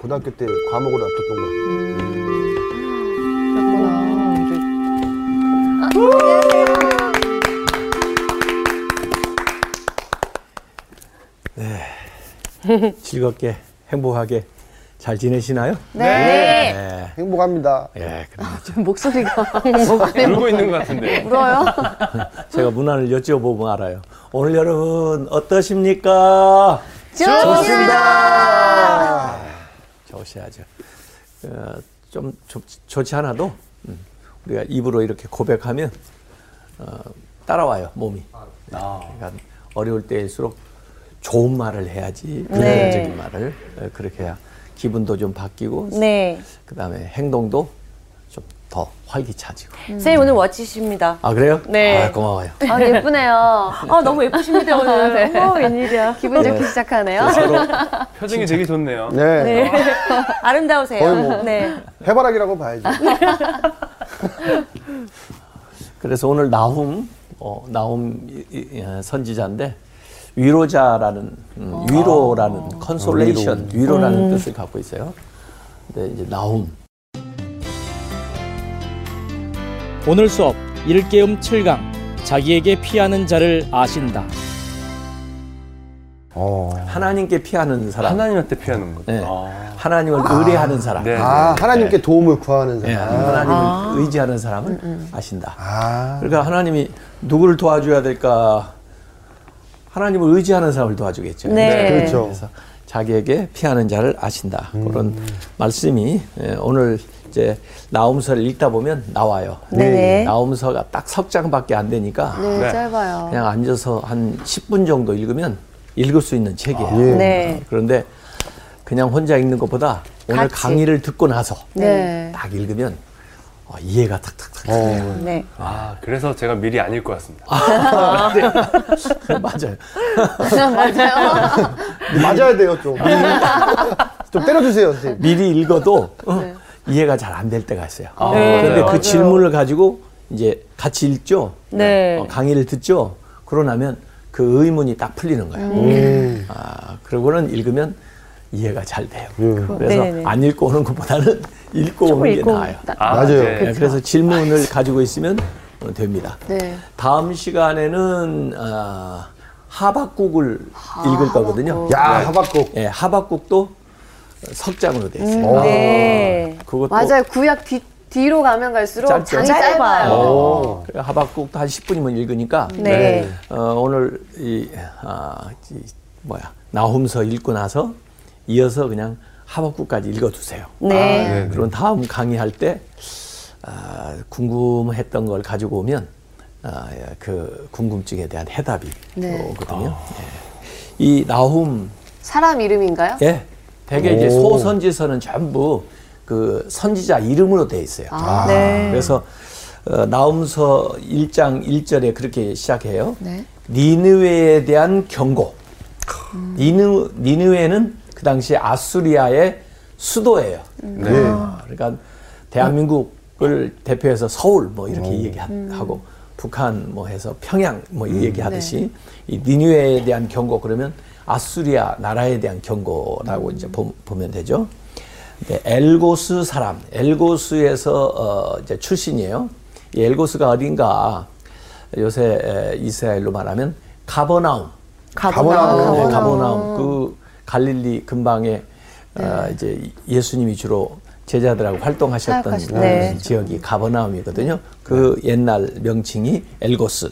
고등학교 때 과목으로 놔뒀던 거. 즐겁게 행복하게 잘 지내시나요? 네. 네. 행복합니다. 예, 그럼 목소리가 울고 있는 것 같은데. 울어요. 제가 문안을 여쭤보면 알아요. 오늘 여러분 어떠십니까? 좋습니다. 좋으셔야죠. 어, 좀 좋, 좋지 않아도 음, 우리가 입으로 이렇게 고백하면 어, 따라와요 몸이. 아. 그러니까 어려울 때일수록 좋은 말을 해야지 네. 긍정적인 말을 어, 그렇게 해야 기분도 좀 바뀌고 네. 그다음에 행동도 좀 더 활기차지고. 선생님 오늘 멋지십니다. 아 그래요? 네. 아, 고마워요. 아, 예쁘네요. 아, 너무 예쁘십니다, 오늘. 어, 웬일이야. 기분 좋게 시작하네요. 서로 표정이 되게 좋네요. 네. 네. 아름다우세요. 거의 뭐. 네. 해바라기라고 봐야죠. 그래서 오늘 나훔 어, 나훔 어, 선지자인데 위로자라는 음, 위로라는 consolation 위로. 라는 뜻을 갖고 있어요. 근데 이제 나훔 오늘 수업 일계음 7강 자기에게 피하는 자를 아신다. 어. 하나님께 피하는 사람, 하나님한테 피하는 거. 네. 아. 하나님을 의뢰하는 사람, 네. 아, 하나님께 도움을 구하는 네, 사람. 하나님을 의지하는 사람을 아신다. 아. 그러니까 하나님이 누구를 도와줘야 될까? 하나님을 의지하는 사람을 도와주겠죠. 네. 그렇죠. 그래서 자기에게 피하는 자를 아신다. 그런 말씀이 예, 오늘 이제 나움서를 읽다 보면 나와요. 네네. 나움서가 딱 석 장밖에 안 되니까 네, 네. 짧아요. 그냥 앉아서 한 10분 정도 읽으면 읽을 수 있는 책이에요. 예. 네. 그런데 그냥 혼자 읽는 것보다 오늘 같이. 강의를 듣고 나서 네. 딱 읽으면 어, 이해가 탁탁탁. 어. 네. 아, 그래서 제가 미리 안 읽고 왔습니다. 맞아요. 맞아요. 맞아야 돼요, 좀. 좀 때려주세요, 선생님. 미리 읽어도 어, 이해가 잘 안 될 때가 있어요. 네, 그런데 맞아요. 그 질문을 가지고 이제 같이 읽죠. 네. 어, 강의를 듣죠. 그러고 나면 그 의문이 딱 풀리는 거예요. 음. 아, 그러고는 읽으면 이해가 잘 돼요. 음. 그래서 네네네. 안 읽고 오는 것보다는 읽고 오는 게 읽고 나아요. 아, 맞아요. 네. 네, 그래서 질문을 가지고 있으면 어, 됩니다. 네. 다음 시간에는 아, 하박국을 읽을 거거든요. 야, 하박국. 예, 하박국도 석장으로 돼 있어요. 오. 네. 그것도 맞아요. 구약 뒤, 뒤로 가면 갈수록 짧죠. 장이 짧아요. 오. 그래, 하박국도 한 10분이면 읽으니까 네. 어, 오늘 이, 아, 이 뭐야 나훔서 읽고 나서 이어서 그냥 하박국까지 읽어두세요. 네. 네. 그럼 다음 강의할 때 아, 궁금했던 걸 가지고 오면 아, 예, 그 궁금증에 대한 해답이 네. 오거든요. 예. 이 나훔 사람 이름인가요? 예, 대개 이제 오. 소선지서는 전부 그 선지자 이름으로 돼 있어요. 네. 그래서 어, 나움서 1장 1절에 그렇게 시작해요. 네. 니느웨에 대한 경고. 니느, 니느웨는 그 당시 아수리아의 수도예요. 네. 아, 그러니까 대한민국을 대표해서 서울 뭐 이렇게 얘기하고 북한 뭐 해서 평양 뭐이 얘기하듯이 이 니느웨에 대한 경고 그러면 아수리아 나라에 대한 경고라고 이제 보, 면 되죠. 네, 엘고스 사람, 엘고스에서 어, 이제 출신이에요. 이 엘고스가 어딘가 요새 에, 이스라엘로 말하면 가버나움. 가버나움. 네, 가버나움. 그 갈릴리 근방에 어, 이제 예수님이 주로 제자들하고 활동하셨던 사역하셨던. 그 네. 지역이 가버나움이거든요. 그 옛날 명칭이 엘고스.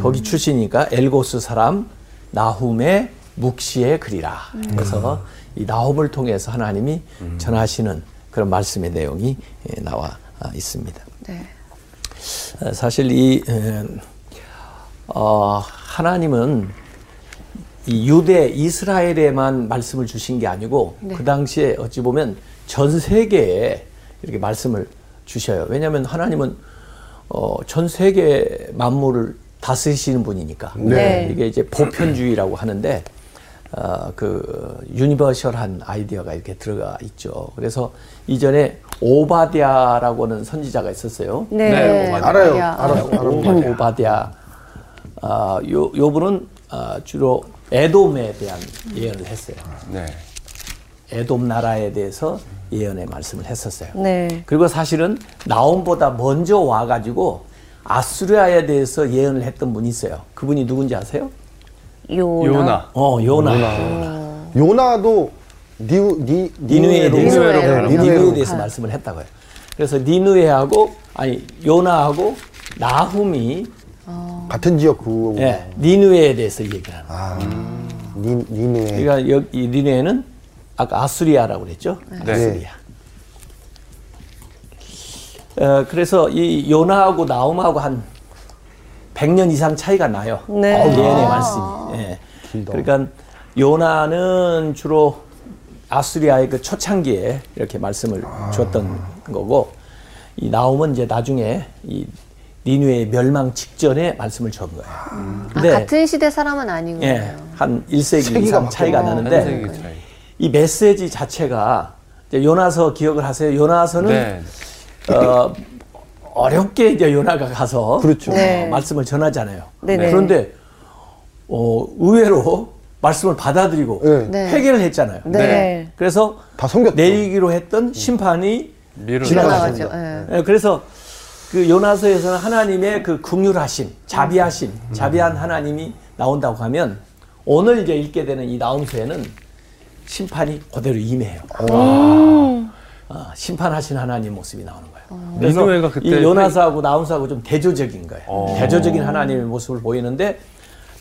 거기 출신이니까 엘고스 사람 나훔의 묵시의 글이라. 그래서 이 나훔을 통해서 하나님이 전하시는 그런 말씀의 내용이 예, 나와 아, 있습니다. 네. 어, 사실 이 에, 어, 하나님은 이 유대 이스라엘에만 말씀을 주신 게 아니고 그 당시에 어찌 보면 전 세계에 이렇게 말씀을 주셔요. 왜냐하면 하나님은 어, 전 세계 만물을 다스리시는 분이니까 네. 이게 이제 보편주의라고 하는데 어, 그 universal한 아이디어가 이렇게 들어가 있죠. 그래서 이전에 오바디아라고 하는 선지자가 있었어요. 네. 네, 오바디아. 알아요. 야. 알아요. 알아요. 오바디아. 오바디아. 아, 요, 요 분은 아, 주로 에돔에 대한 예언을 했어요. 네. 에돔 나라에 대해서 예언의 말씀을 했었어요. 네. 그리고 사실은 나옴보다 먼저 와가지고 아수리아에 대해서 예언을 했던 분이 있어요. 그분이 누군지 아세요? 요나. 요나. 어, 요나. 요나도 니, 니, 니누에 대해서 네, 니누에 대해서 말씀을 했다고요. 그래서 니누에하고 아니 요나하고 나훔이 같은 지역구. 예, 니누에에 대해서 얘기를 하는 거예요. 아, 니, 니누에. 그러니까 여기 이 니누에는 아까 아수리아라고 그랬죠. 네. 아수리아. 어, 그래서 이 요나하고 나훔하고 한 100년 이상 차이가 나요. 네. 예언의 말씀이. 예. 길다. 그러니까 요나는 주로 아수리아의 그 초창기에 이렇게 말씀을 줬던 거고 이 나움은 이제 나중에 이 니누의 멸망 직전에 말씀을 준 거예요. 아, 근데 같은 시대 사람은 아닌 예, 거예요. 한 1세기 세기가 이상 바뀌어. 차이가 어, 나는데 한 세기 차이. 이 메시지 자체가 이제 요나서 기억을 하세요. 요나서는 네. 어, 어렵게 이제 요나가 가서 그렇죠. 네. 어, 말씀을 전하잖아요. 네네. 그런데 어, 의외로 말씀을 받아들이고 네. 네. 회개를 했잖아요. 네. 네. 그래서 다. 내리기로 했던 심판이. 지나가죠. 예. 예, 그래서 그 요나서에서는 하나님의 그 긍휼하심, 자비하심, 자비한 하나님이 나온다고 하면 오늘 이제 읽게 되는 이 나움서에는 심판이 그대로 임해요. 어, 심판하신 하나님 모습이 나오는 거예요. 그래서 니누에가 그때 이 요나서하고 나움서하고 좀 대조적인 거예요. 어. 대조적인 하나님의 모습을 보이는데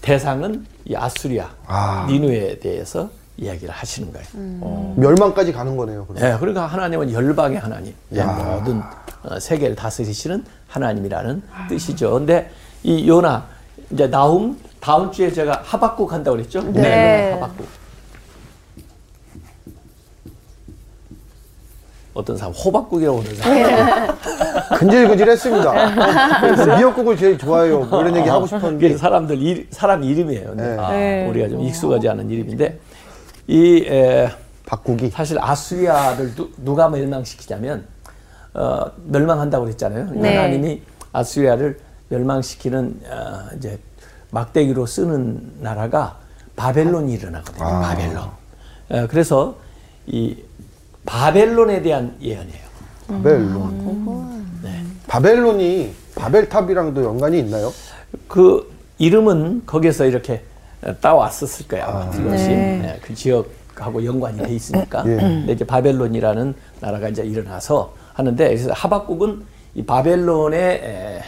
대상은 이 아수리아, 아. 니누에 대해서 이야기를 하시는 거예요. 멸망까지 가는 거네요. 그럼. 예, 그러니까 하나님은 열방의 하나님, 야. 모든 어, 세계를 다스리시는 하나님이라는 뜻이죠. 근데 이 요나 이제 나움 다음 주에 제가 하박국 한다고 그랬죠? 네. 하박국. 어떤 사람 호박국이라고 그러는 사람. 근질근질했습니다. 미역국을 제일 좋아해요. 뭐 이런 얘기 하고 이게 싶었는데. 사람들 일, 사람 이름이에요. 네. 아, 네. 우리가 좀 익숙하지 않은 이름인데 이 에, 바꾸기. 사실 아수리아를 누, 누가 멸망시키자면 어, 멸망한다고 그랬잖아요. 네. 하나님이 아수리아를 멸망시키는 어, 이제 막대기로 쓰는 나라가 바벨론이 일어나거든요. 아. 바벨론. 어, 그래서 이 바벨론에 대한 예언이에요. 바벨론. 네. 바벨론이 바벨탑이랑도 연관이 있나요? 그 이름은 거기서 이렇게 따왔었을 거야. 아마 그것이 네. 네, 그 지역하고 연관이 돼 있으니까. 예. 근데 이제 바벨론이라는 나라가 이제 일어나서 하는데 그래서 하박국은 이 바벨론의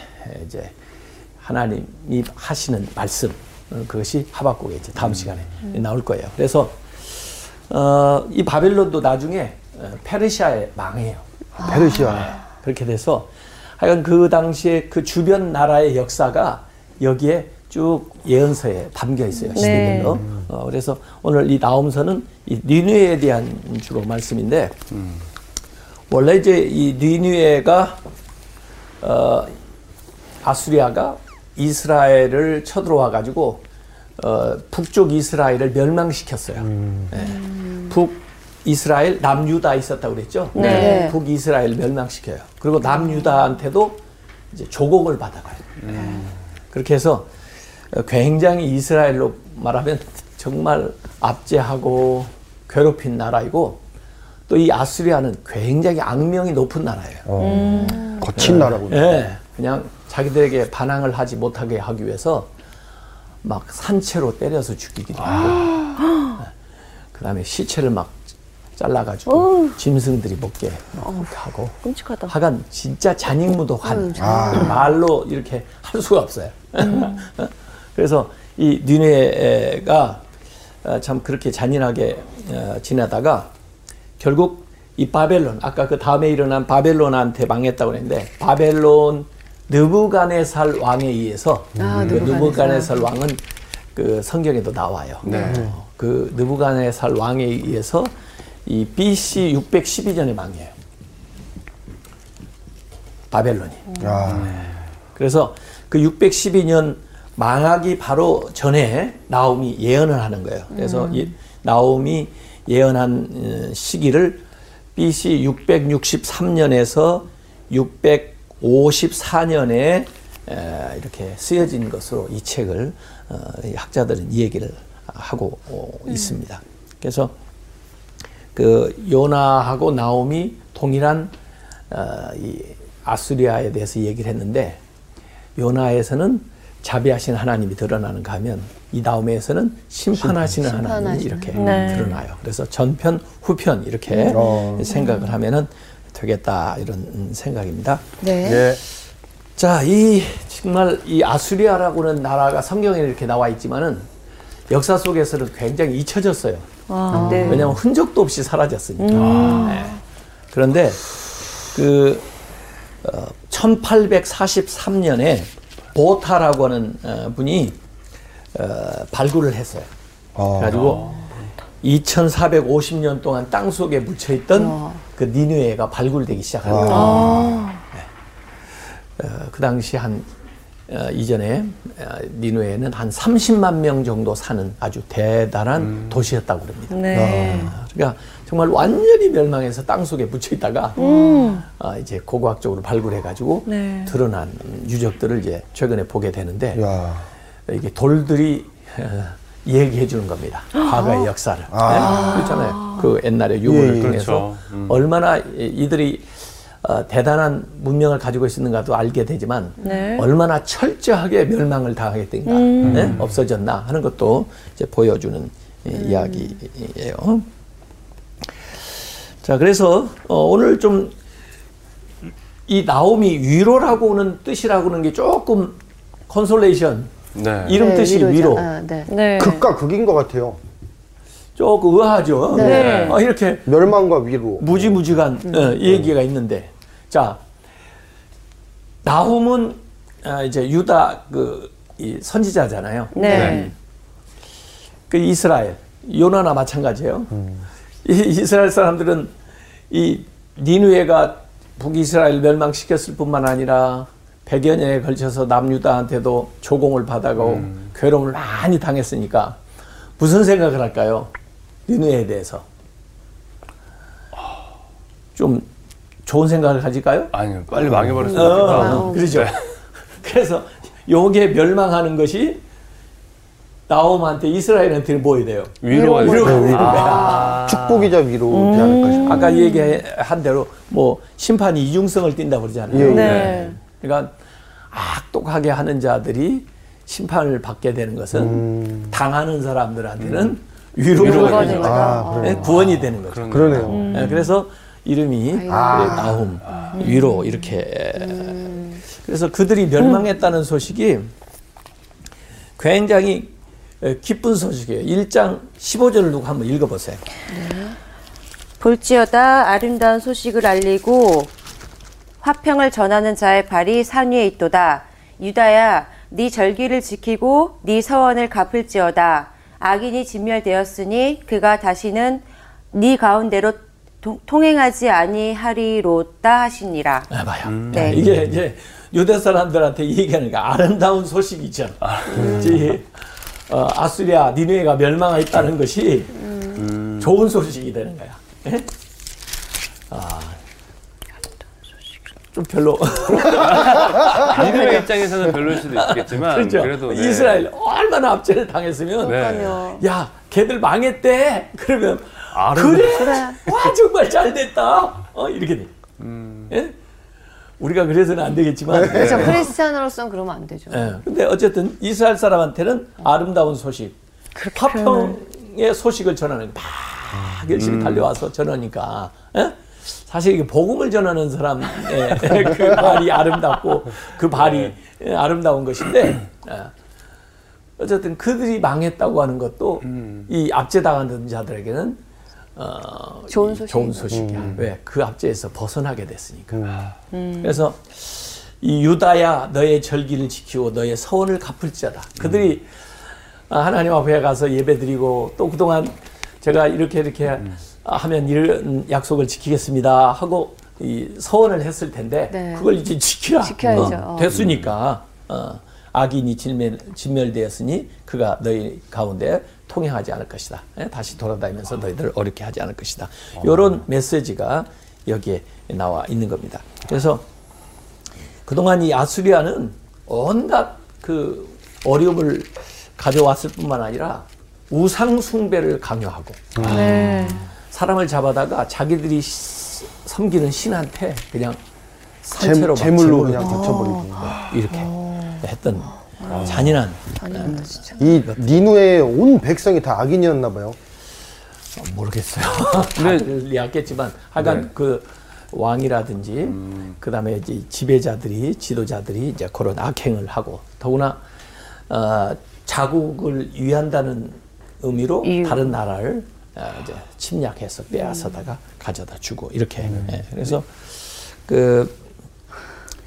이제 하나님이 하시는 말씀 어, 그것이 하박국에 이제 다음 시간에 나올 거예요. 그래서 어, 이 바벨론도 나중에 어, 페르시아에 망해요. 페르시아. 그렇게 돼서 하여간 그 당시에 그 주변 나라의 역사가 여기에 쭉 예언서에 담겨 있어요. 시대별로. 어, 그래서 오늘 이 나움서는 이 니누에 대한 주로 말씀인데 원래 이제 이 니누에가 어, 아수리아가 이스라엘을 쳐들어와 가지고 어, 북쪽 이스라엘을 멸망시켰어요. 네. 북 이스라엘 남유다 있었다고 그랬죠. 네. 북 이스라엘 멸망시켜요. 그리고 남유다한테도 이제 조공을 받아가요. 그렇게 해서 어, 굉장히 이스라엘로 말하면 정말 압제하고 괴롭힌 나라이고 또 이 아수리아는 굉장히 악명이 높은 나라예요. 어. 거친 나라군요. 예, 그냥 자기들에게 반항을 하지 못하게 하기 위해서 막 산채로 때려서 죽이기도 하고, 그 다음에 시체를 막 잘라가지고 짐승들이 먹게 하고, 끔찍하다. 하간 진짜 잔인무도한 말로 이렇게 할 수가 없어요. 그래서 이 니네가 어, 참 그렇게 잔인하게 어, 지내다가 결국 이 바벨론 아까 그 다음에 일어난 바벨론한테 망했다고 그랬는데 바벨론 느부갓네살 왕에 의해서 아, 그 느부갓네살. 느부갓네살 왕은 그 성경에도 나와요. 네. 어, 그 느부갓네살 왕에 의해서 이 BC 612년에 망해요. 바벨론이. 아, 그래서 그 612년 망하기 바로 전에 나움이 예언을 하는 거예요. 그래서 이 나움이 예언한 어, 시기를 BC 663년에서 654년에 이렇게 쓰여진 것으로 이 책을 어, 이 학자들은 이 얘기를 하고 어, 있습니다. 그래서 그 요나하고 나옴이 동일한 어, 이 아수리아에 대해서 얘기를 했는데 요나에서는 자비하신 하나님이 드러나는가 하면 이 나옴에서는 심판하시는 하나님이 이렇게 네. 드러나요. 그래서 전편 후편 이렇게 어. 생각을 하면은 되겠다 이런 생각입니다. 네. 예. 자, 이 정말 이 아수리아라고는 나라가 성경에 이렇게 나와 있지만은 역사 속에서는 굉장히 잊혀졌어요. 와, 네. 왜냐하면 흔적도 없이 사라졌으니까. 네. 그런데 그 어, 1843년에 보타라고 하는 어, 분이 어, 발굴을 했어요. 어. 그래가지고 2450년 동안 땅 속에 묻혀 있던 그 니누에가 발굴되기 시작합니다. 어, 그 당시 한 어, 이전에 어, 니누에는 한 30만 명 정도 사는 아주 대단한 도시였다고 그럽니다. 네. 아, 그러니까 정말 완전히 멸망해서 땅 속에 묻혀 있다가 아, 이제 고고학적으로 발굴해가지고 네. 드러난 유적들을 이제 최근에 보게 되는데 야. 이게 돌들이 어, 얘기해 주는 겁니다. 과거의 역사를. 네? 그렇잖아요. 그 옛날에 유물을 예, 예. 통해서 그렇죠. 음. 얼마나 이- 이들이 어, 대단한 문명을 가지고 있었는가도 알게 되지만 네. 얼마나 철저하게 멸망을 당했던가 네? 없어졌나 하는 것도 이제 보여주는 이 이야기예요. 자 그래서 어, 오늘 좀 이 나훔이 위로라고는 뜻이라고는 게 조금 consolation 네. 이름 네, 뜻이. 위로 아, 네. 네. 극과 극인 것 같아요. 조금 의아하죠. 네. 어, 이렇게 멸망과 위로. 무지무지간 음. 어, 얘기가 있는데 자 나훔은 아, 이제 유다 그이 선지자잖아요. 네. 네. 그 이스라엘 요나나 마찬가지예요. 이 이스라엘 사람들은 이 니누에가 북이스라엘 멸망시켰을 뿐만 아니라 100여 년에 걸쳐서 남유다한테도 조공을 받아가고 괴로움을 많이 당했으니까 무슨 생각을 할까요? 니누에에 대해서 좀 좋은 생각을 가질까요? 아니요, 빨리 망해버렸으면 어, 좋겠다. 어, 그러죠. 그래서 요게 멸망하는 것이 나옴한테 이스라엘한테 뭐야 돼요? 위로가 위로가 되는 되는 거야. 거야. 아. 축복이자 위로지 않을까 싶어요. 아까 얘기한 대로 뭐 심판이 이중성을 띈다고 그러잖아요. 예, 예. 네. 그러니까 악독하게 하는 자들이 심판을 받게 되는 것은 당하는 사람들한테는 위로가 위로가 되는 거죠. 아, 네, 그래요. 구원이 되는 거죠. 그런 그러네요. 네, 그래서 이름이 아. 나훔 위로 이렇게 그래서 그들이 멸망했다는 소식이 굉장히 기쁜 소식이에요. 1장 15절을 두고 한번 읽어보세요. 볼지어다 아름다운 소식을 알리고 화평을 전하는 자의 발이 산 위에 있도다. 유다야, 네 절기를 지키고 네 서원을 갚을지어다. 악인이 진멸되었으니 그가 다시는 네 가운데로 통- 통행하지 아니하리로다 하시니라. 아, 봐요. 네. 이게 이제 유대 사람들한테 얘기하는 게 아름다운 소식이죠. 이, 어, 아수리아 니누에가 멸망했다는 것이 좋은 소식이 되는 거야. 예? 아, 좀 별로. 니누의 입장에서는 별로일 수도 있겠지만 그렇죠. 그래도 네. 이스라엘 얼마나 압제를 당했으면 네. 야 걔들 망했대 그러면 아름다워. 그래 와 정말 잘 됐다 어 이렇게 돼 예? 우리가 그래서는 안 되겠지만 그렇죠. 크리스찬으로서는 그러면 안 되죠. 예. 근데 어쨌든 이스라엘 사람한테는 아름다운 소식 화평의 소식을 전하는 막 열심히 달려와서 전하니까 예? 사실 이게 복음을 전하는 사람의 그 발이 아름답고 그 발이 예, 아름다운 것인데 예. 어쨌든 그들이 망했다고 하는 것도 이 압제당하는 자들에게는 어, 좋은 이 소식이죠. 좋은 소식이야. 왜? 그 압제에서 벗어나게 됐으니까. 그래서 이 유다야 너의 절기를 지키고 너의 서원을 갚을지어다. 그들이 아, 하나님 앞에 가서 예배드리고 또 그동안 제가 이렇게 이렇게 하면 이런 약속을 지키겠습니다 하고 이 서원을 했을 텐데 네. 그걸 이제 지키라. 지켜야죠. 어, 됐으니까 어, 악인이 진멸, 진멸되었으니 그가 너희 가운데 통행하지 않을 것이다. 예? 다시 돌아다니면서 너희들을 어렵게 하지 않을 것이다. 이런 메시지가 여기에 나와 있는 겁니다. 그래서 그동안 이 아수리아는 온갖 그 어려움을 가져왔을 뿐만 아니라 우상 숭배를 강요하고 네. 사람을 잡아다가 자기들이 시- 섬기는 신한테 그냥 재, 산채로 막 재물로 재물로 그냥 붙여버리고. 이렇게 했던 잔인한 잔인하다 진짜. 이 니누의 온 백성이 다 악인이었나 봐요. 어, 모르겠어요. 근데- 다들 이해했겠지만 하여간 네. 그 왕이라든지 그다음에 이제 지배자들이 지도자들이 이제 그런 악행을 하고 더구나 어, 자국을 위한다는 의미로 이유. 다른 나라를 어, 이제 침략해서 빼앗아다가 가져다 주고 이렇게 예, 그래서 그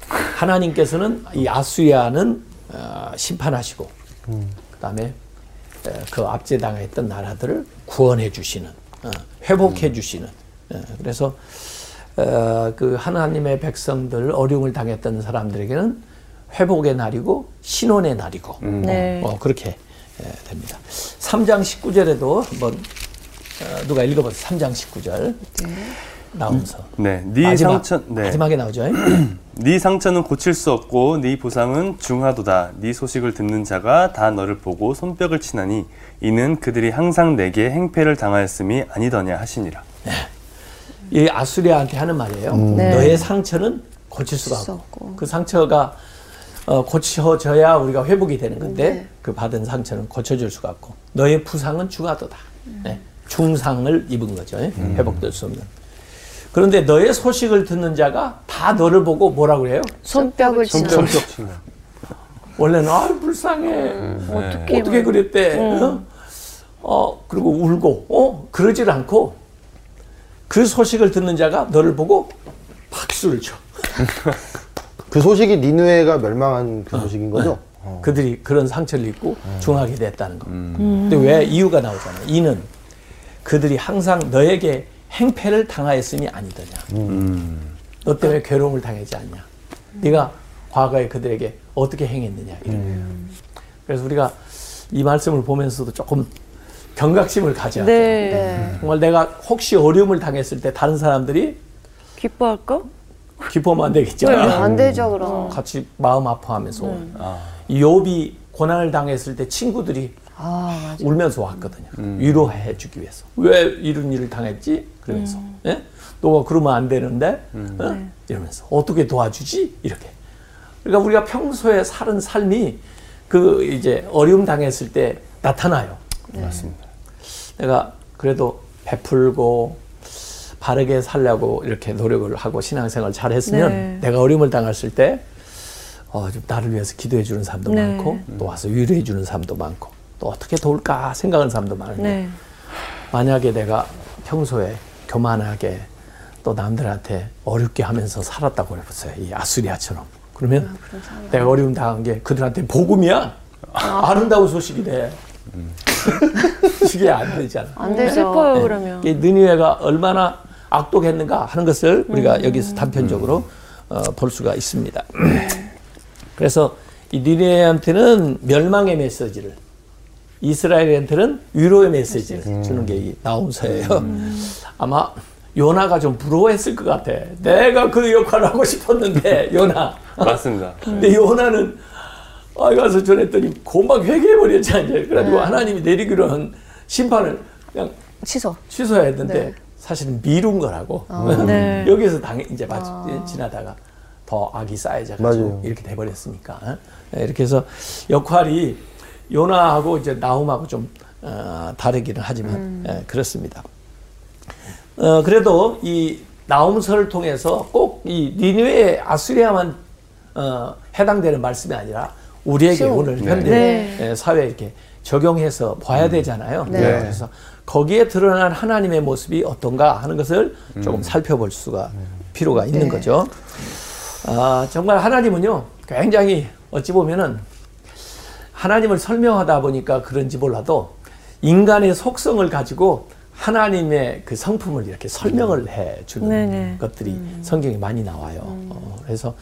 하나님께서는 이 아수리아는 어, 심판하시고 그다음에 에, 그 압제당했던 나라들을 구원해 주시는 어, 회복해 주시는 예, 그래서 어, 그 하나님의 백성들 어려움을 당했던 사람들에게는 회복의 날이고 신원의 날이고 네. 어, 그렇게 예, 됩니다. 3장 19절에도 한번 어, 누가 읽어보세요. 3장 19절 나오면서 네, 네 마지막, 상처, 네. 마지막에 나오죠. 네 상처는 고칠 수 없고 네 부상은 중하도다. 네 소식을 듣는 자가 다 너를 보고 손뼉을 치나니 이는 그들이 항상 내게 행패를 당하였음이 아니더냐 하시니라. 이 아수리아한테 하는 말이에요. 네. 너의 상처는 고칠 수가 수 없고 없고. 그 상처가 어, 고쳐져야 우리가 회복이 되는 건데 네. 그 받은 상처는 고쳐줄 수가 없고 너의 부상은 중하도다. 네. 중상을 입은 거죠. 예? 회복될 수 없는. 그런데 너의 소식을 듣는 자가 다 너를 보고 뭐라고 그래요? 손뼉을 치는. 성격 치는. 원래는 아 불쌍해. 어떻게 어떻게 그랬대? 어? 어, 그리고 울고 어 그러질 않고 그 소식을 듣는 자가 너를 보고 박수를 쳐. 그 소식이 니누에가 멸망한 그 소식인 거죠? 어. 그들이 그런 상처를 입고 중하게 됐다는 거. 근데 왜 이유가 나오잖아요. 이는 그들이 항상 너에게 행패를 당하였음이 아니더냐. 너 때문에 괴로움을 당하지 않냐. 네가 과거에 그들에게 어떻게 행했느냐. 이런. 그래서 우리가 이 말씀을 보면서도 조금 경각심을 가져야 돼. 네. 네. 정말 내가 혹시 어려움을 당했을 때 다른 사람들이 기뻐할까? 기뻐하면 안 되겠죠. 안 되죠 그럼. 같이 마음 아파하면서 아, 이 욥이 고난을 당했을 때 친구들이 아 맞아. 울면서 왔거든요. 위로해 주기 위해서. 왜 이런 일을 당했지? 그러면서. 예? 너가 그러면 안 되는데? 어? 이러면서. 어떻게 도와주지? 이렇게. 그러니까 우리가 평소에 사는 삶이 그 이제 어려움 당했을 때 나타나요. 맞습니다. 내가 그래도 베풀고 바르게 살려고 이렇게 노력을 하고 신앙생활 잘 했으면 네. 내가 어려움을 당했을 때 어, 좀 나를 위해서 기도해 주는 사람도 네. 많고 또 와서 위로해 주는 사람도 많고 또 어떻게 도울까 생각하는 사람도 많은데 네. 만약에 내가 평소에 교만하게 또 남들한테 어렵게 하면서 살았다고 해보세요. 이 아수리아처럼. 그러면 내가 어려움 당한 게 그들한테 복음이야. 아 름다운 소식이 돼. 이게 안 되잖아. 안 되죠. 슬퍼요 그러면. 이 느니웨가 얼마나 악독했는가 하는 것을 우리가 여기서 단편적으로 어, 볼 수가 있습니다. 그래서 이 니네한테는 멸망의 메시지를 이스라엘한테는 위로의 메시지를 주는 게이 나온서예요. 아마 요나가 좀 부러워했을 것 같아. 내가 그 역할을 하고 싶었는데 요나. 맞습니다. 근데 요나는 아 가서 전했더니 고막 회개해 버렸잖아요. 그래가지고 하나님이 내리기로 한 심판을 그냥 취소. 취소해야 했는데 네. 사실은 미룬 거라고. 네. 여기서 당 이제 마치 지나다가 더 악이 쌓여져 가지고. 이렇게 돼 버렸으니까. 예, 이렇게 해서 역할이 요나하고 이제 나움하고 좀 어, 다르기는 하지만 예, 그렇습니다. 어, 그래도 이 나움서를 통해서 꼭 이 니누의 아수리아만 어, 해당되는 말씀이 아니라 우리에게 그렇죠. 오늘 현대 네. 예, 사회에 이렇게 적용해서 봐야 되잖아요. 네. 그래서 거기에 드러난 하나님의 모습이 어떤가 하는 것을 조금 살펴볼 수가 필요가 있는 네. 거죠. 아, 정말 하나님은요, 굉장히 어찌 보면은 하나님을 설명하다 보니까 그런지 몰라도 인간의 속성을 가지고 하나님의 그 성품을 이렇게 설명을 해 주는 네네. 것들이 성경에 많이 나와요. 어, 그래서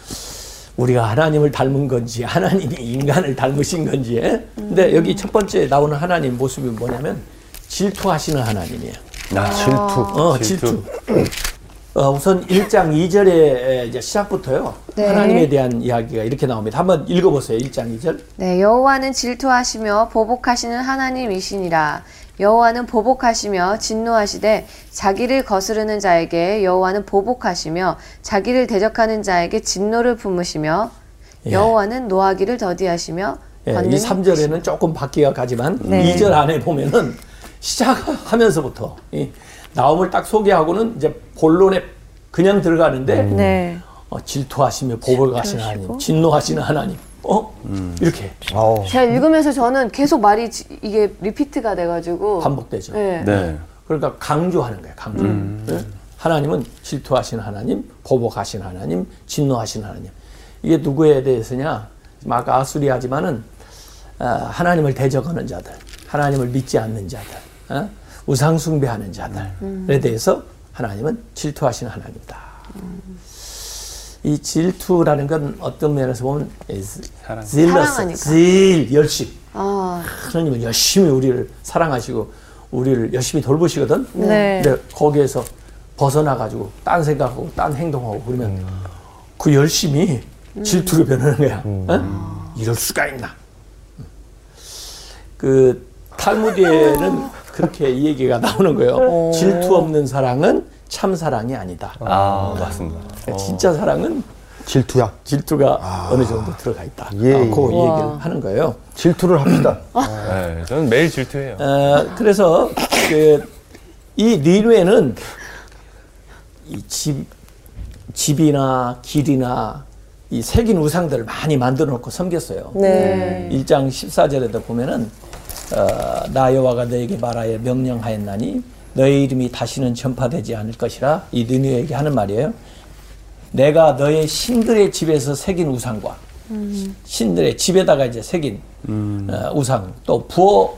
우리가 하나님을 닮은 건지 하나님이 인간을 닮으신 건지. 예? 근데 여기 첫 번째 나오는 하나님 모습이 뭐냐면 질투하시는 하나님이에요. 아, 질투. 어, 질투. 어, 우선 1장 2절에 이제 시작부터요. 네. 하나님에 대한 이야기가 이렇게 나옵니다. 한번 읽어보세요. 1장 2절. 네, 여호와는 질투하시며 보복하시는 하나님이시니라. 여호와는 보복하시며 진노하시되 자기를 거스르는 자에게 여호와는 보복하시며 자기를 대적하는 자에게 진노를 품으시며 예. 여호와는 노하기를 더디하시며 예, 이 권능이 3절에는 조금 바뀌어 가지만 네. 이 2절 안에 보면은 시작하면서부터 이 나옴을 딱 소개하고는 이제 본론에 그냥 들어가는데 네. 어, 질투하시며 보복하시는 하나님, 진노하시는 하나님, 어 이렇게 아우. 제가 읽으면서 저는 계속 말이 지- 이게 리피트가 돼가지고 반복되죠. 네. 네. 그러니까 강조하는 거예요. 강조. 예? 하나님은 질투하시는 하나님, 보복하시는 하나님, 진노하시는 하나님. 이게 누구에 대해서냐? 막 아수리하지만은 어, 하나님을 대적하는 자들, 하나님을 믿지 않는 자들, 어? 우상 숭배하는 자들에 대해서 하나님은 질투하시는 하나님이다. 이 질투라는 건 어떤 면에서 보면 사랑. 질러스. 질, 열심. 아, 하나님은 열심히 우리를 사랑하시고 우리를 열심히 돌보시거든. 네. 근데 거기에서 벗어나 가지고 딴 생각하고 딴 행동하고 그러면 그 열심히 질투로 변하는 거야. 어? 이럴 수가 있나? 그 탈무드에는 그렇게 이 얘기가 나오는 거예요. 질투 없는 사랑은 참 사랑이 아니다. 아, 맞습니다. 그러니까 진짜 사랑은 질투야. 질투가 어느 정도 들어가 있다. 예, 아, 예. 그 얘기를 하는 거예요. 질투를 합시다. 네, 저는 매일 질투해요. 어, 그래서 그, 이 니누에는 이 집, 집이나 길이나 이 새긴 우상들을 많이 만들어 놓고 섬겼어요. 네. 1장 14절에도 보면은 어, 나 여호와가 너에게 말하여 명령하였나니 너의 이름이 다시는 전파되지 않을 것이라 이 느누에게 하는 말이에요. 내가 너의 신들의 집에서 새긴 우상과 신들의 집에다가 이제 새긴 어, 우상 또 부어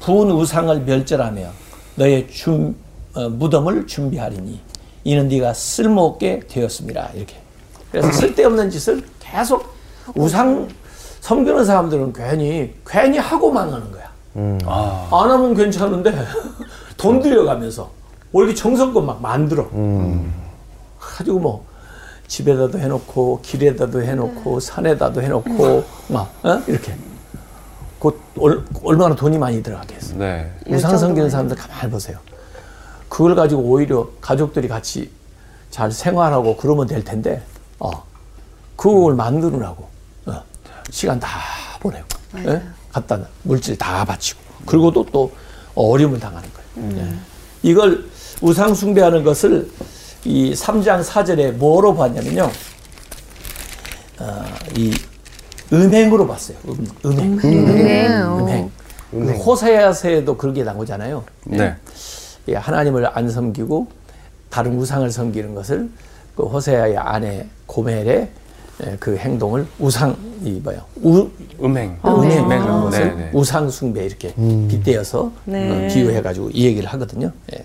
부은 우상을 멸절하며 너의 준, 어, 무덤을 준비하리니 이는 네가 쓸모없게 되었습니다. 이렇게. 그래서 쓸데없는 짓을 계속 우상 섬기는 사람들은 괜히 괜히 하고만 하는 거야 아, 안 하면 괜찮은데 돈 들여가면서 뭐 이렇게 정성껏 막 만들어. 가지고 뭐 집에다도 해놓고 길에다도 해놓고 산에다도 해놓고 막 어? 이렇게. 그 얼, 얼마나 돈이 많이 들어가겠어 네. 우상 섬기는 사람들 가만히 보세요. 그걸 가지고 오히려 가족들이 같이 잘 생활하고 그러면 될 텐데 어 그걸 만드느라고 어, 시간 다 보내고 예? 갖다 놔. 물질 다 바치고 그리고도 또 어려움을 당하는 거예요. 예. 이걸 우상 숭배하는 것을 이 3장 4절에 뭐로 봤냐면요. 어, 이 음행으로 봤어요. 음, 음행. 음행. 그 호세아서에도 그런 게 나오잖아요. 네. 예, 하나님을 안 섬기고 다른 우상을 섬기는 것을 그 호세아의 아내 고멜의 예, 그 행동을 우상 이 뭐요 우 음행. 은행 음행을. 하는 것을 네, 네. 우상 숭배 이렇게 빗대어서 네. 어, 비유해 가지고 이 얘기를 하거든요. 예.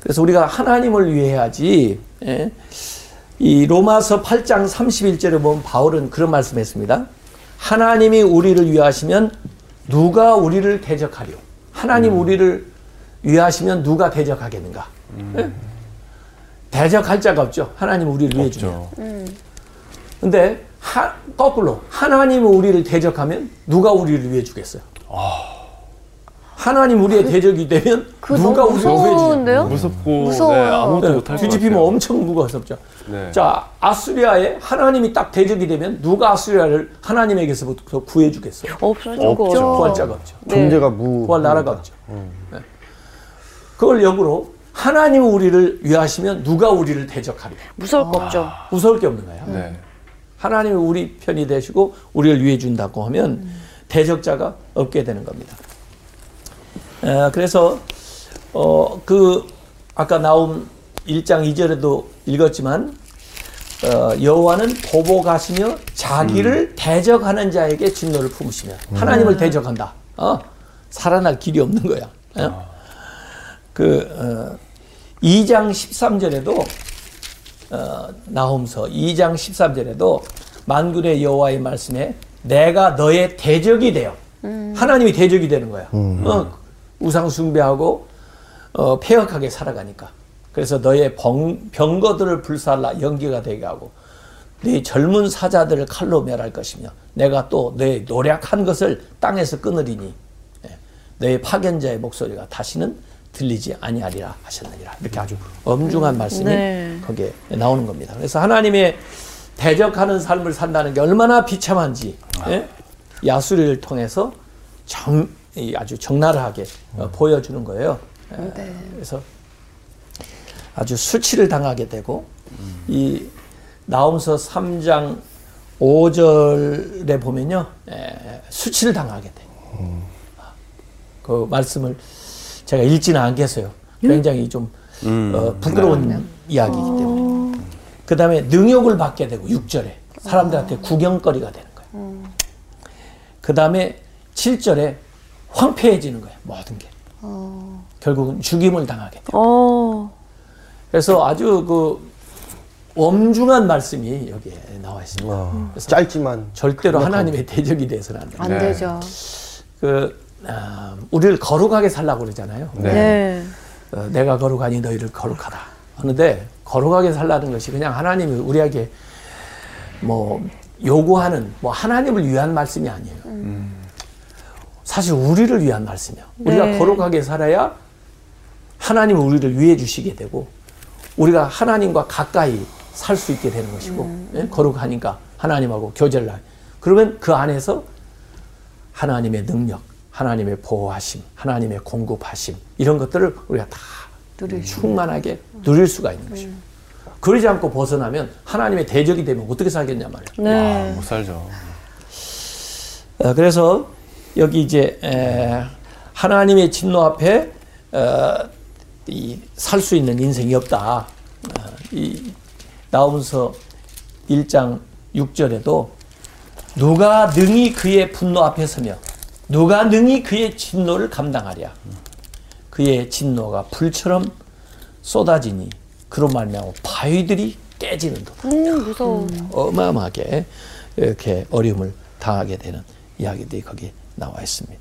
그래서 우리가 하나님을 위해야지 예. 이 로마서 8장 31절에 보면 바울은 그런 말씀했습니다. 하나님이 우리를 위하시면 누가 우리를 대적하려? 하나님 음. 우리를 위하시면 누가 대적하겠는가? 예? 대적할 자가 없죠. 하나님 우리를 위해 주면. 없죠. 근데 하, 거꾸로 하나님이 우리를 대적하면 누가 우리를 위해 주겠어요? 하나님 우리의 대적이 되면 그거 누가 우리를 위해? 무서운데요? 무섭고 무서워요. 네, 아무것도 네, 못할 것 뒤집히면 같아요. 엄청 무거웠죠. 네. 자, 아수리아에 하나님이 딱 대적이 되면 누가 아수리아를 하나님에게서부터 구해 주겠어요? 없죠. 거죠. 구할 자가 없죠. 존재가 무. 구할 나라가 없죠. 네. 그걸 역으로 하나님이 우리를 위하시면 누가 우리를 대적하려? 무서울 거 없죠. 무서울 게 없는 거야. 네. 하나님이 우리 편이 되시고 우리를 위해 준다고 하면 대적자가 없게 되는 겁니다. 에, 그래서 어, 그 아까 나온 1장 2절에도 읽었지만 어, 여호와는 보복하시며 자기를 대적하는 자에게 진노를 품으시며 하나님을 대적한다. 어? 살아날 길이 없는 거야. 어? 그 어, 2장 13절에도 어, 나홈서 2장 13절에도 만군의 여호와의 말씀에 내가 너의 대적이 되어 하나님이 대적이 되는 거야. 어, 우상 숭배하고 어, 폐역하게 살아가니까. 그래서 너의 병, 병거들을 불살라 연기가 되게 하고 네 젊은 사자들을 칼로 멸할 것이며 내가 또 너의 노력한 것을 땅에서 끊으리니 예. 너의 파견자의 목소리가 다시는 들리지 아니하리라 하셨느니라. 이렇게 아주 엄중한 말씀이 네. 거기에 나오는 겁니다. 그래서 하나님의 대적하는 삶을 산다는 게 얼마나 비참한지 예? 야수리를 통해서 정, 이 아주 적나라하게 어, 보여주는 거예요. 예, 그래서 아주 수치를 당하게 되고 이 나움서 3장 5절에 보면요 에, 수치를 당하게 돼요. 그 말씀을 제가 읽지는 않겠어요. 굉장히 좀 어, 부끄러운 이야기이기 때문에. 그 다음에 능욕을 받게 되고 6절에 사람들한테 구경거리가 되는 거예요. 그 다음에 7절에 황폐해지는 거예요. 모든 게. 결국은 죽임을 당하게 돼요. 어. 그래서 아주 그 엄중한 말씀이 여기에 나와 있습니다. 어, 짧지만 절대로 하나님의 대적이 돼서는 안 됩니다. 안 네. 되죠. 그 아, 우리를 거룩하게 살라고 그러잖아요. 네. 어, 내가 거룩하니 너희를 거룩하다. 하는데 거룩하게 살라는 것이 그냥 하나님이 우리에게 뭐 요구하는 뭐 하나님을 위한 말씀이 아니에요. 사실 우리를 위한 말씀이에요. 우리가 네. 거룩하게 살아야 하나님은 우리를 위해 주시게 되고 우리가 하나님과 가까이 살 수 있게 되는 것이고 예? 거룩하니까 하나님하고 교제를 하 그러면 그 안에서 하나님의 능력, 하나님의 보호하심, 하나님의 공급하심 이런 것들을 우리가 다 충만하게 누릴 수가 있는 것이고 그러지 않고 벗어나면 하나님의 대적이 되면 어떻게 살겠냐 말이에요. 네. 못 살죠. 어, 그래서 여기 이제 에, 하나님의 진노 앞에 어, 살수 있는 인생이 없다. 어, 이 나오면서 1장 6절에도 누가 능히 그의 분노 앞에 서며 누가 능히 그의 진노를 감당하랴. 그의 진노가 불처럼 쏟아지니 그로 말미암아 바위들이 깨지는도다. 음, 무서워. 어마어마하게 이렇게 어려움을 당하게 되는 이야기들이 거기에 나와 있습니다.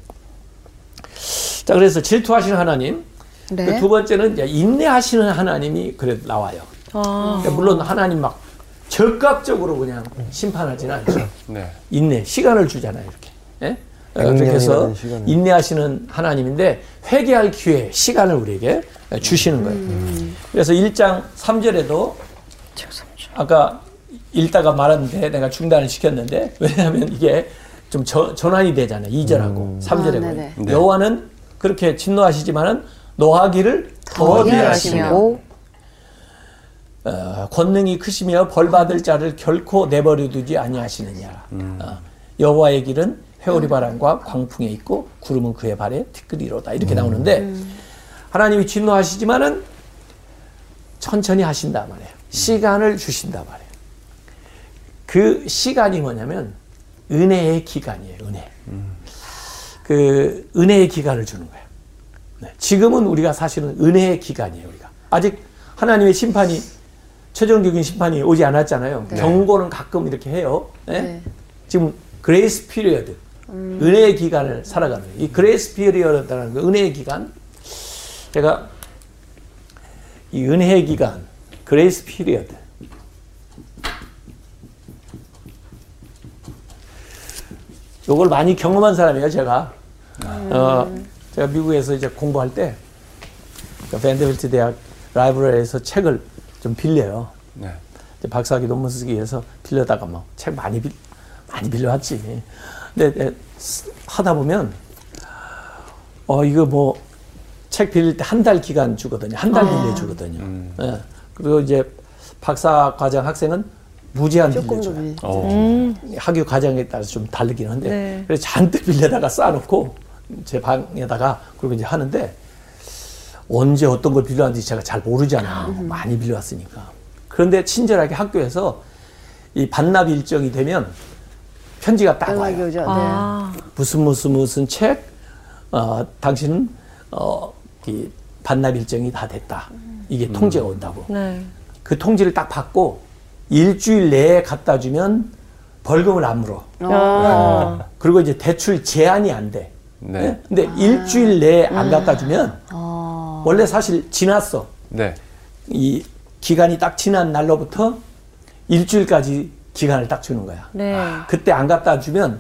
자, 그래서 질투하시는 하나님. 네. 그 두 번째는 이제 인내하시는 하나님이 그래도 나와요. 아. 그러니까 물론 하나님 막 적극적으로 그냥 심판하지는 않죠. 네. 인내, 시간을 주잖아요, 이렇게. 예? 어, 그래서. 인내하시는 하나님인데 회개할 기회, 시간을 우리에게 주시는 거예요. 그래서 1장 3절에도 아까 읽다가 말았는데 내가 중단을 시켰는데 왜냐하면 이게 좀 저- 전환이 되잖아요. 2절하고 3절에 아. 네. 여호와는 그렇게 진노하시지만은 노하기를 더디하시며 오. 어, 권능이 크시며 벌 받을 자를 결코 내버려 두지 아니하시느냐. 어, 여호와의 길은 회오리 바람과 광풍에 있고 구름은 그의 발에 티끌이로다. 이렇게 나오는데 하나님이 진노하시지만은 천천히 하신다 말이에요. 시간을 주신다 말이에요. 그 시간이 뭐냐면 은혜의 기간이에요. 은혜. 그 은혜의 기간을 주는 거예요. 네. 지금은 우리가 사실은 은혜의 기간이에요. 우리가 아직 하나님의 심판이 최종적인 심판이 오지 않았잖아요. 경고는 가끔 이렇게 해요. 네? 네. 지금 grace period 은혜의 기간을 살아가는. 이 grace period라는 그 은혜의 기간 제가 이 은혜의 기간 grace period 요걸 많이 경험한 사람이에요, 제가. 어, 제가 미국에서 이제 공부할 때, 그 밴드빌트 대학 라이브러리에서 책을 좀 빌려요. 네. 박사학위 논문 쓰기 위해서 빌려다가 뭐 책 많이 빌 많이 빌려왔지. 근데 에, 쓰- 하다 보면 어 이거 뭐 책 빌릴 때 한 달 기간 주거든요. 한 달 빌려 주거든요. 예. 그리고 이제 박사 과정 학생은 무제한 빌려줘요. 어. 학교 과정에 따라서 좀 다르긴 한데 네. 그래서 잔뜩 빌려다가 쌓아놓고 제 방에다가 그리고 이제 하는데 언제 어떤 걸 빌려왔는지 제가 잘 모르잖아요. 많이 빌려왔으니까. 그런데 친절하게 학교에서 이 반납 일정이 되면 편지가 딱 와요. 오죠. 네. 아. 무슨 무슨 무슨 책, 어, 당신은 어, 이 반납 일정이 다 됐다. 이게 통지가 온다고. 네. 그 통지를 딱 받고 일주일 내에 갖다 주면 벌금을 안 물어. 아. 그리고 이제 대출 제한이 안 돼. 네. 예? 근데 일주일 내에 안 갖다 주면 원래 사실 지났어. 네. 이 기간이 딱 지난 날로부터 일주일까지 기간을 딱 주는 거야. 네. 그때 안 갖다 주면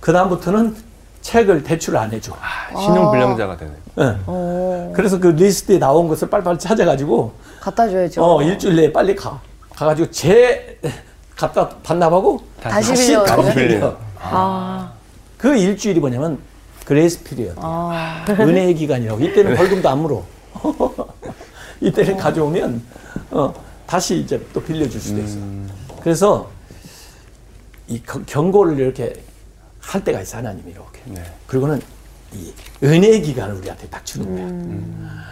그 다음부터는 책을 대출 안 해줘. 아, 신용 불량자가 되네. 예. 그래서 그 리스트에 나온 것을 빨리빨리 찾아가지고 갖다 줘야죠. 어 일주일 내에 빨리 가. 가가지고 제 갖다 반납하고 다시 다시 빌려오는 다시? 빌려. 그 일주일이 뭐냐면 grace period. 은혜의 기간이라고. 이때는 벌금도 안 물어. 이때는 가져오면 어, 다시 이제 또 빌려줄 수도 있어. 그래서 이 겨- 경고를 이렇게 할 때가 있어 하나님이 이렇게. 네. 그리고는 이 은혜의 기간을 우리한테 딱 주는 거야.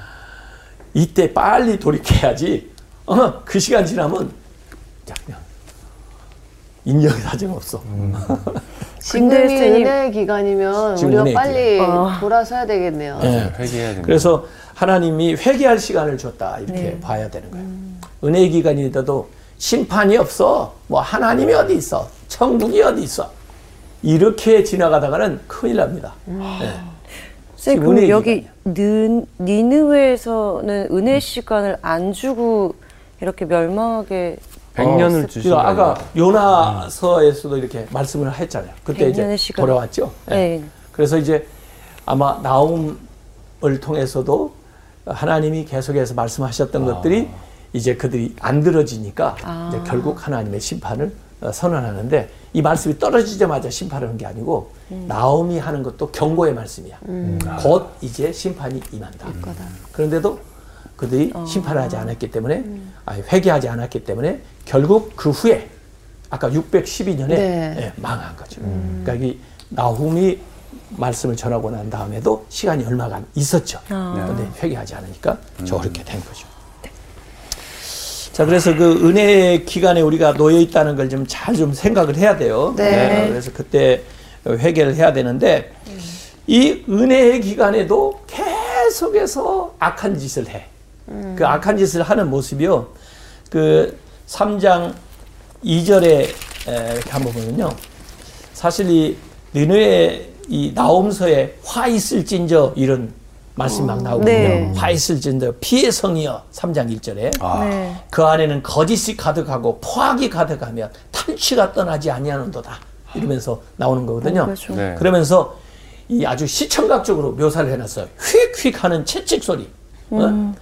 이때 빨리 돌이켜야지. 어, 그 시간 지나면 자 그냥 인력이 사정 없어. 지금이 근데 선생님- 은혜의 기간이면 지금 우리가 은혜의 빨리 기간. 돌아서야 되겠네요. 예. 회개해야 됩니다. 그래서 하나님이 회개할 시간을 줬다 이렇게 봐야 되는 거예요. 은혜의 기간이라도 심판이 없어. 뭐 하나님이 어디 있어? 천국이 어디 있어? 이렇게 지나가다가는 큰일 납니다. 지금 그럼 여기 느, 니느웨에서는 은혜 시간을 안 주고 이렇게 멸망하게 100년을 어, 주신 거 아까 요나서에서도 이렇게 말씀을 했잖아요. 그때 이제 100년의 시간. 돌아왔죠. 예. 네. 그래서 이제 아마 나움을 통해서도 하나님이 계속해서 말씀하셨던 것들이 이제 그들이 안 들어지니까 이제 결국 하나님의 심판을 어, 선언하는데 이 말씀이 떨어지자마자 심판하는 게 아니고 나움이 하는 것도 경고의 말씀이야. 곧 이제 심판이 임한다. 그런데도 그들이 심판하지 않았기 때문에 아니, 회개하지 않았기 때문에 결국 그 후에 아까 612년에 네. 망한 거죠. 그러니까 이 나훔이 말씀을 전하고 난 다음에도 시간이 얼마간 있었죠. 그런데 회개하지 않으니까 저렇게 된 거죠. 자, 그래서 그 은혜의 기간에 우리가 놓여 있다는 걸 좀 잘좀 생각을 해야 돼요. 네. 그래서 그때 회개를 해야 되는데 이 은혜의 기간에도 계속해서 악한 짓을 해. 그 악한 짓을 하는 모습이요. 그 3장 2절에 이렇게 한번 보면요. 사실 이 느느의 이 나옴서에 화 있을진저 이런 말씀 막 나오거든요. 네. 화 있을진저 피의 성이여 3장 1절에 네. 그 안에는 거짓이 가득하고 포악이 가득하며 탈취가 떠나지 아니하는도다 이러면서 나오는 거거든요. 그렇죠. 네. 그러면서 이 아주 시청각적으로 묘사를 해놨어요. 휙휙하는 채찍 소리, 어?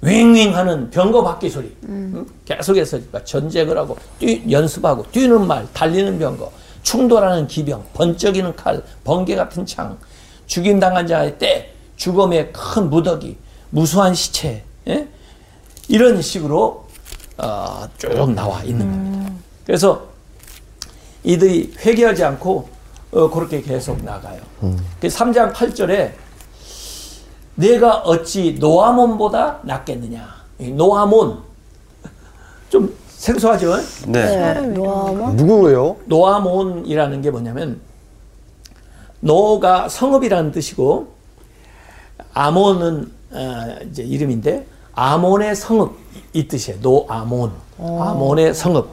윙윙하는 병거 바퀴 소리. 음? 계속해서 그러니까 전쟁을 하고 뛰, 연습하고 뛰는 말, 달리는 병거, 충돌하는 기병, 번쩍이는 칼, 번개 같은 창, 죽임 당한 자의 때, 죽음의 큰 무더기, 무수한 시체, 예? 이런 식으로 어, 쭉 나와 있는 겁니다. 그래서 이들이 회개하지 않고 어, 그렇게 계속 나가요. 그 3장 8절에 내가 어찌 노아몬보다 낫겠느냐. 이 노아몬 좀 생소하죠? 네. 누구예요? 노아몬이라는 게 뭐냐면 노가 성읍이라는 뜻이고 아몬은 어, 이제 이름인데 아몬의 성읍 이 뜻이에요. 노 아몬. 아몬의 성읍.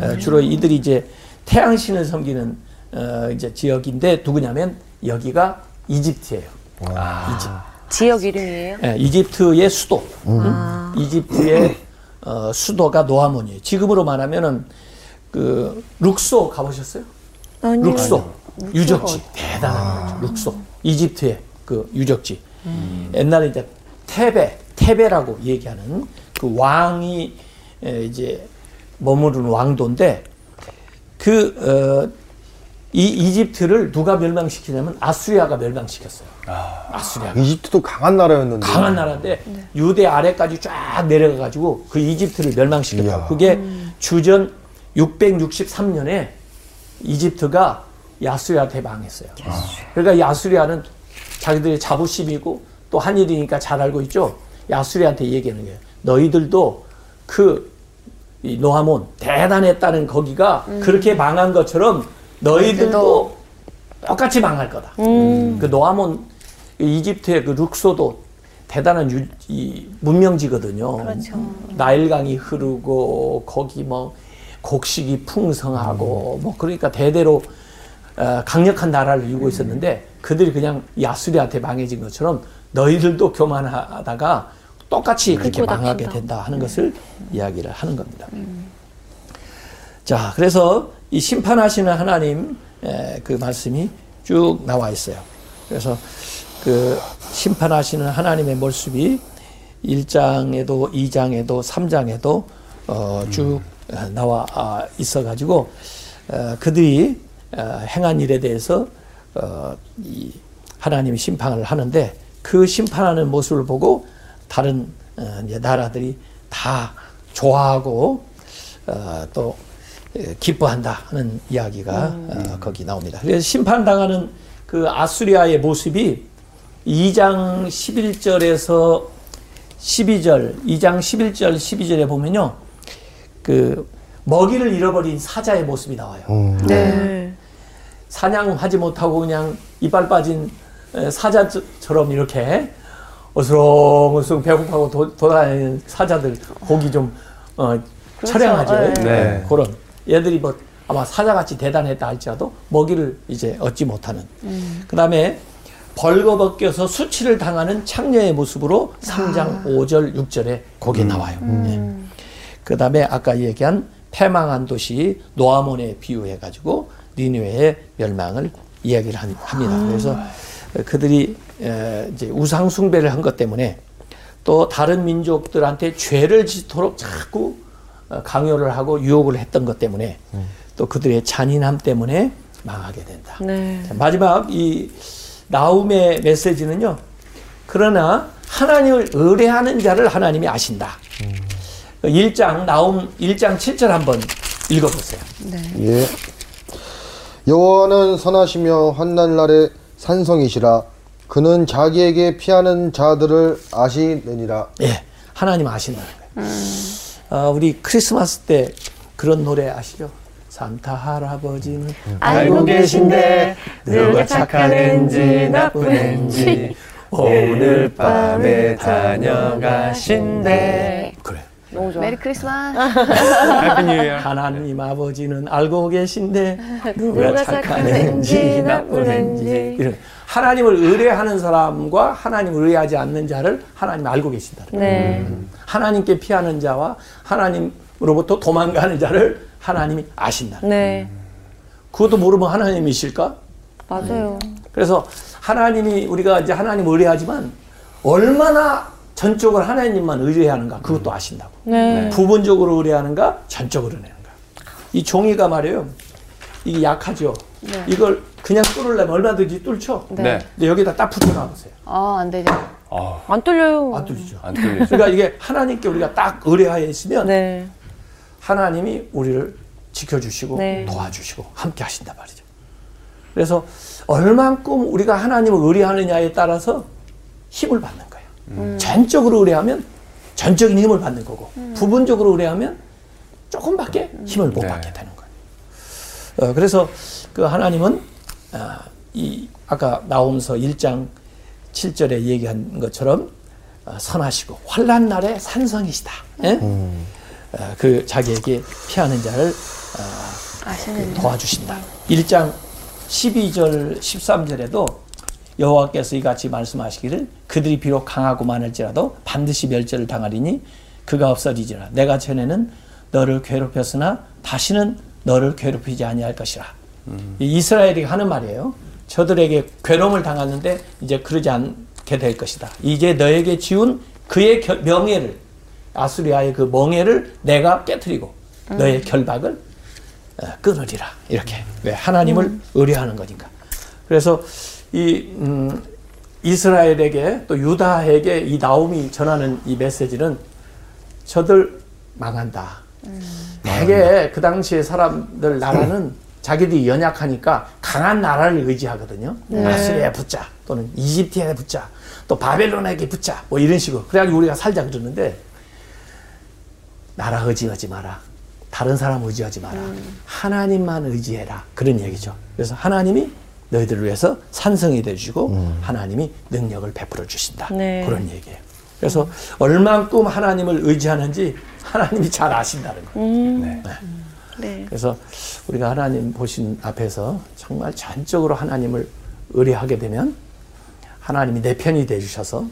어, 주로 이들이 이제 태양 신을 섬기는 어, 이제 지역인데 누구냐면 여기가 이집트예요. 이집트. 지역 이름이에요? 예, 이집트의 수도. 음? 이집트의 어, 수도가 노아몬이에요. 지금으로 말하면은 그 룩소 가보셨어요? 아니요. 룩소 유적지 대단한 거죠. 룩소 이집트의 그 유적지. 옛날에 이제 테베 테베라고 얘기하는 그 왕이 에, 이제 머무르는 왕도인데 그 어, 이 이집트를 누가 멸망시키냐면 아수리아가 멸망시켰어요. 아 수리아. 이집트도 강한 나라였는데. 강한 나라인데 유대 아래까지 쫙 내려가 가지고 그 이집트를 멸망시켰다. 이야. 그게 주전 663년에 이집트가 야수리아한테 망했어요. 그러니까 야수리아는 자기들의 자부심이고 또 한일이니까 잘 알고 있죠. 야수리한테 얘기하는 거예요. 너희들도 그이 노아몬 대단했다는 거기가 그렇게 망한 것처럼 너희들도 똑같이 망할 거다. 그 노아몬 이 이집트의 그 룩소도 대단한 유, 이 문명지거든요. 그렇죠. 나일강이 흐르고 거기 뭐 곡식이 풍성하고 뭐 그러니까 대대로 어, 강력한 나라를 이루고 있었는데 그들이 그냥 야수리한테 망해진 것처럼 너희들도 교만하다가 똑같이 그렇게 끊고 망하게 닥친다. 된다 하는 것을 이야기를 하는 겁니다. 자, 그래서 이 심판하시는 하나님 에, 그 말씀이 쭉 나와 있어요. 그래서 그 심판하시는 하나님의 모습이 1장에도 2장에도 3장에도 어, 쭉 어, 나와 아, 있어가지고 어, 그들이 어, 행한 일에 대해서 어, 이 하나님이 심판을 하는데 그 심판하는 모습을 보고 다른 어, 나라들이 다 좋아하고 어, 또 에, 기뻐한다 하는 이야기가 어, 거기 나옵니다. 그래서 심판당하는 그 아수리아의 모습이 2장 11절에서 12절, 2장 11절, 12절에 보면요. 그 먹이를 잃어버린 사자의 모습이 나와요. 네. 사냥하지 못하고 그냥 이빨 빠진 에, 사자처럼 이렇게 어스렁어스렁 배고파고 도, 돌아다니는 사자들 보기 좀 어, 처량하죠. 네. 네. 그런 얘들이 뭐 아마 사자같이 대단했다 할지라도 먹이를 이제 얻지 못하는. 그 다음에 벌거벗겨서 수치를 당하는 창녀의 모습으로 3장 5절 6절에 거기 나와요. 그 다음에 아까 얘기한 패망한 도시 노아몬에 비유해가지고 니누의 멸망을 이야기를 한- 합니다. 그래서 그들이 에, 이제 우상 숭배를 한 것 때문에 또 다른 민족들한테 죄를 짓도록 자꾸 어, 강요를 하고 유혹을 했던 것 때문에 또 그들의 잔인함 때문에 망하게 된다. 네. 자, 마지막 이 나움의 메시지는요. 그러나 하나님을 의뢰하는 자를 하나님이 아신다. 그 1장 나움 1장 7절 한번 읽어보세요. 예. 여호와는 선하시며 환난날에 산성이시라 그는 자기에게 피하는 자들을 아시느니라 예, 하나님 아신다는 거예요. 어, 우리 크리스마스 때 그런 노래 아시죠? 산타 할아버지는 알고 계신데 누가 착한 앤지 나쁜 앤지 오늘 밤에 다녀가신대. 너무 좋아. Merry Christmas. Happy New Year. 하나님 아버지는 알고 계신데 누가 착한 앤지, 나쁜 앤지. 이런 하나님을 의뢰하는 사람과 하나님을 의뢰하지 않는 자를 하나님 알고 거예요. 네. 하나님께 피하는 자와 하나님으로부터 도망가는 자를 하나님이 아신다. 네. 그것도 모르면 하나님이실까? 맞아요. 그래서 하나님이 우리가 이제 하나님 의뢰하지만 얼마나 전적으로 하나님만 의뢰하는가 그것도 아신다고. 네. 부분적으로 의뢰하는가 전적으로 의뢰하는가. 이 종이가 말이에요. 이게 약하죠. 이걸 그냥 뚫으려면 얼마든지 뚫죠. 네. 근데 여기다 딱 붙여놔 보세요. 아, 안 되죠. 아, 안 뚫려요. 안 뚫리죠. 안 뚫리죠. 그러니까 이게 하나님께 우리가 딱 의뢰하여 있으면 네. 하나님이 우리를 지켜주시고 네. 도와주시고 함께 하신단 말이죠. 그래서 얼만큼 우리가 하나님을 의뢰하느냐에 따라서 힘을 받는 거예요. 전적으로 의뢰하면 전적인 힘을 받는 거고 부분적으로 의뢰하면 조금밖에 힘을 못 네. 받게 되는 거예요. 어, 그래서 그 하나님은 아, 이 아까 나오면서 1장 7절에 얘기한 것처럼 어, 선하시고 환란 날에 산성이시다. 예? 어, 그 자기에게 피하는 자를 아시는 도와주신다. 1장 12절 13절에도 여호와께서 이같이 말씀하시기를 그들이 비록 강하고 많을지라도 반드시 멸절을 당하리니 그가 없어지리라. 내가 전에는 너를 괴롭혔으나 다시는 너를 괴롭히지 아니할 것이라. 이 이스라엘이 하는 말이에요. 저들에게 괴로움을 당하는데 이제 그러지 않게 될 것이다. 이제 너에게 지운 그의 결- 명예를 아수리아의 그 멍에를 내가 깨뜨리고 너의 결박을 어, 끊으리라 이렇게 왜 하나님을 의뢰하는 거니까 그래서 이 음, 이스라엘에게 또 유다에게 이 나움이 전하는 이 메시지는 저들 망한다. 대개 그 당시에 사람들 나라는 자기들이 연약하니까 강한 나라를 의지하거든요. 아수리아에 붙자 또는 이집트에 붙자 또 바벨론에게 붙자 뭐 이런 식으로 그래가지고 우리가 살자 그러는데 나라 의지하지 마라. 다른 사람 의지하지 마라. 하나님만 의지해라. 그런 얘기죠. 그래서 하나님이 너희들을 위해서 산성이 되주시고 하나님이 능력을 베풀어 주신다. 네. 그런 얘기예요. 그래서 얼만큼 하나님을 의지하는지 하나님이 잘 아신다는 거예요. 음. 네. 네. 그래서 우리가 하나님 보신 앞에서 정말 전적으로 하나님을 의뢰하게 되면 하나님이 내 편이 돼 주셔서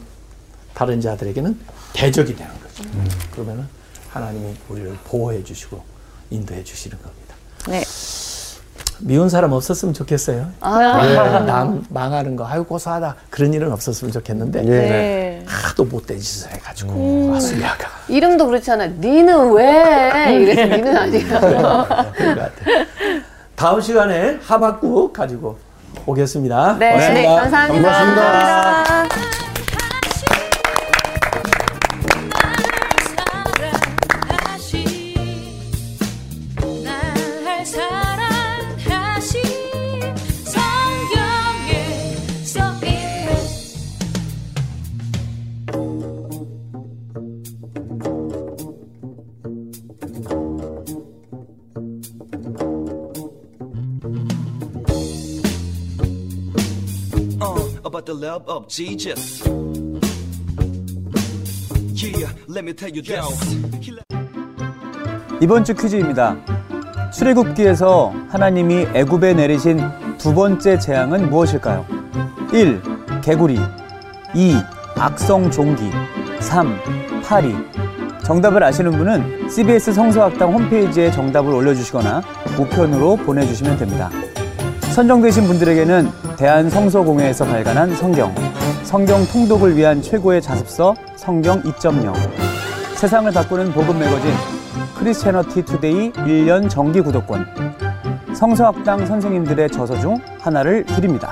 다른 자들에게는 대적이 되는 거죠. 그러면은 하나님이 우리를 보호해 주시고 인도해 주시는 겁니다. 네. 미운 사람 없었으면 좋겠어요. 아, 남 망하는 거, 아유 고소하다 그런 일은 없었으면 좋겠는데 예. 네. 하도 못된 짓을 해가지고 아수리아가 이름도 그렇잖아. 니는 왜? 이래서 니는 아니야. 같아요. 다음 시간에 하박국 가지고 오겠습니다. 네, 네, 감사합니다. 고맙습니다. 날 love of Jesus. Yeah, let me tell you this. 이번 주 퀴즈입니다. 출애굽기에서 하나님이 애굽에 내리신 두 번째 재앙은 무엇일까요? 1. 개구리 2. 악성 종기 3. 파리 정답을 아시는 분은 CBS 성서학당 홈페이지에 정답을 올려주시거나 우편으로 보내주시면 됩니다. 선정되신 분들에게는 대한성서공회에서 발간한 성경, 성경 통독을 위한 최고의 자습서 성경 2.0, 세상을 바꾸는 복음 매거진 Christianity Today 1년 정기 구독권, 성서학당 선생님들의 저서 중 하나를 드립니다.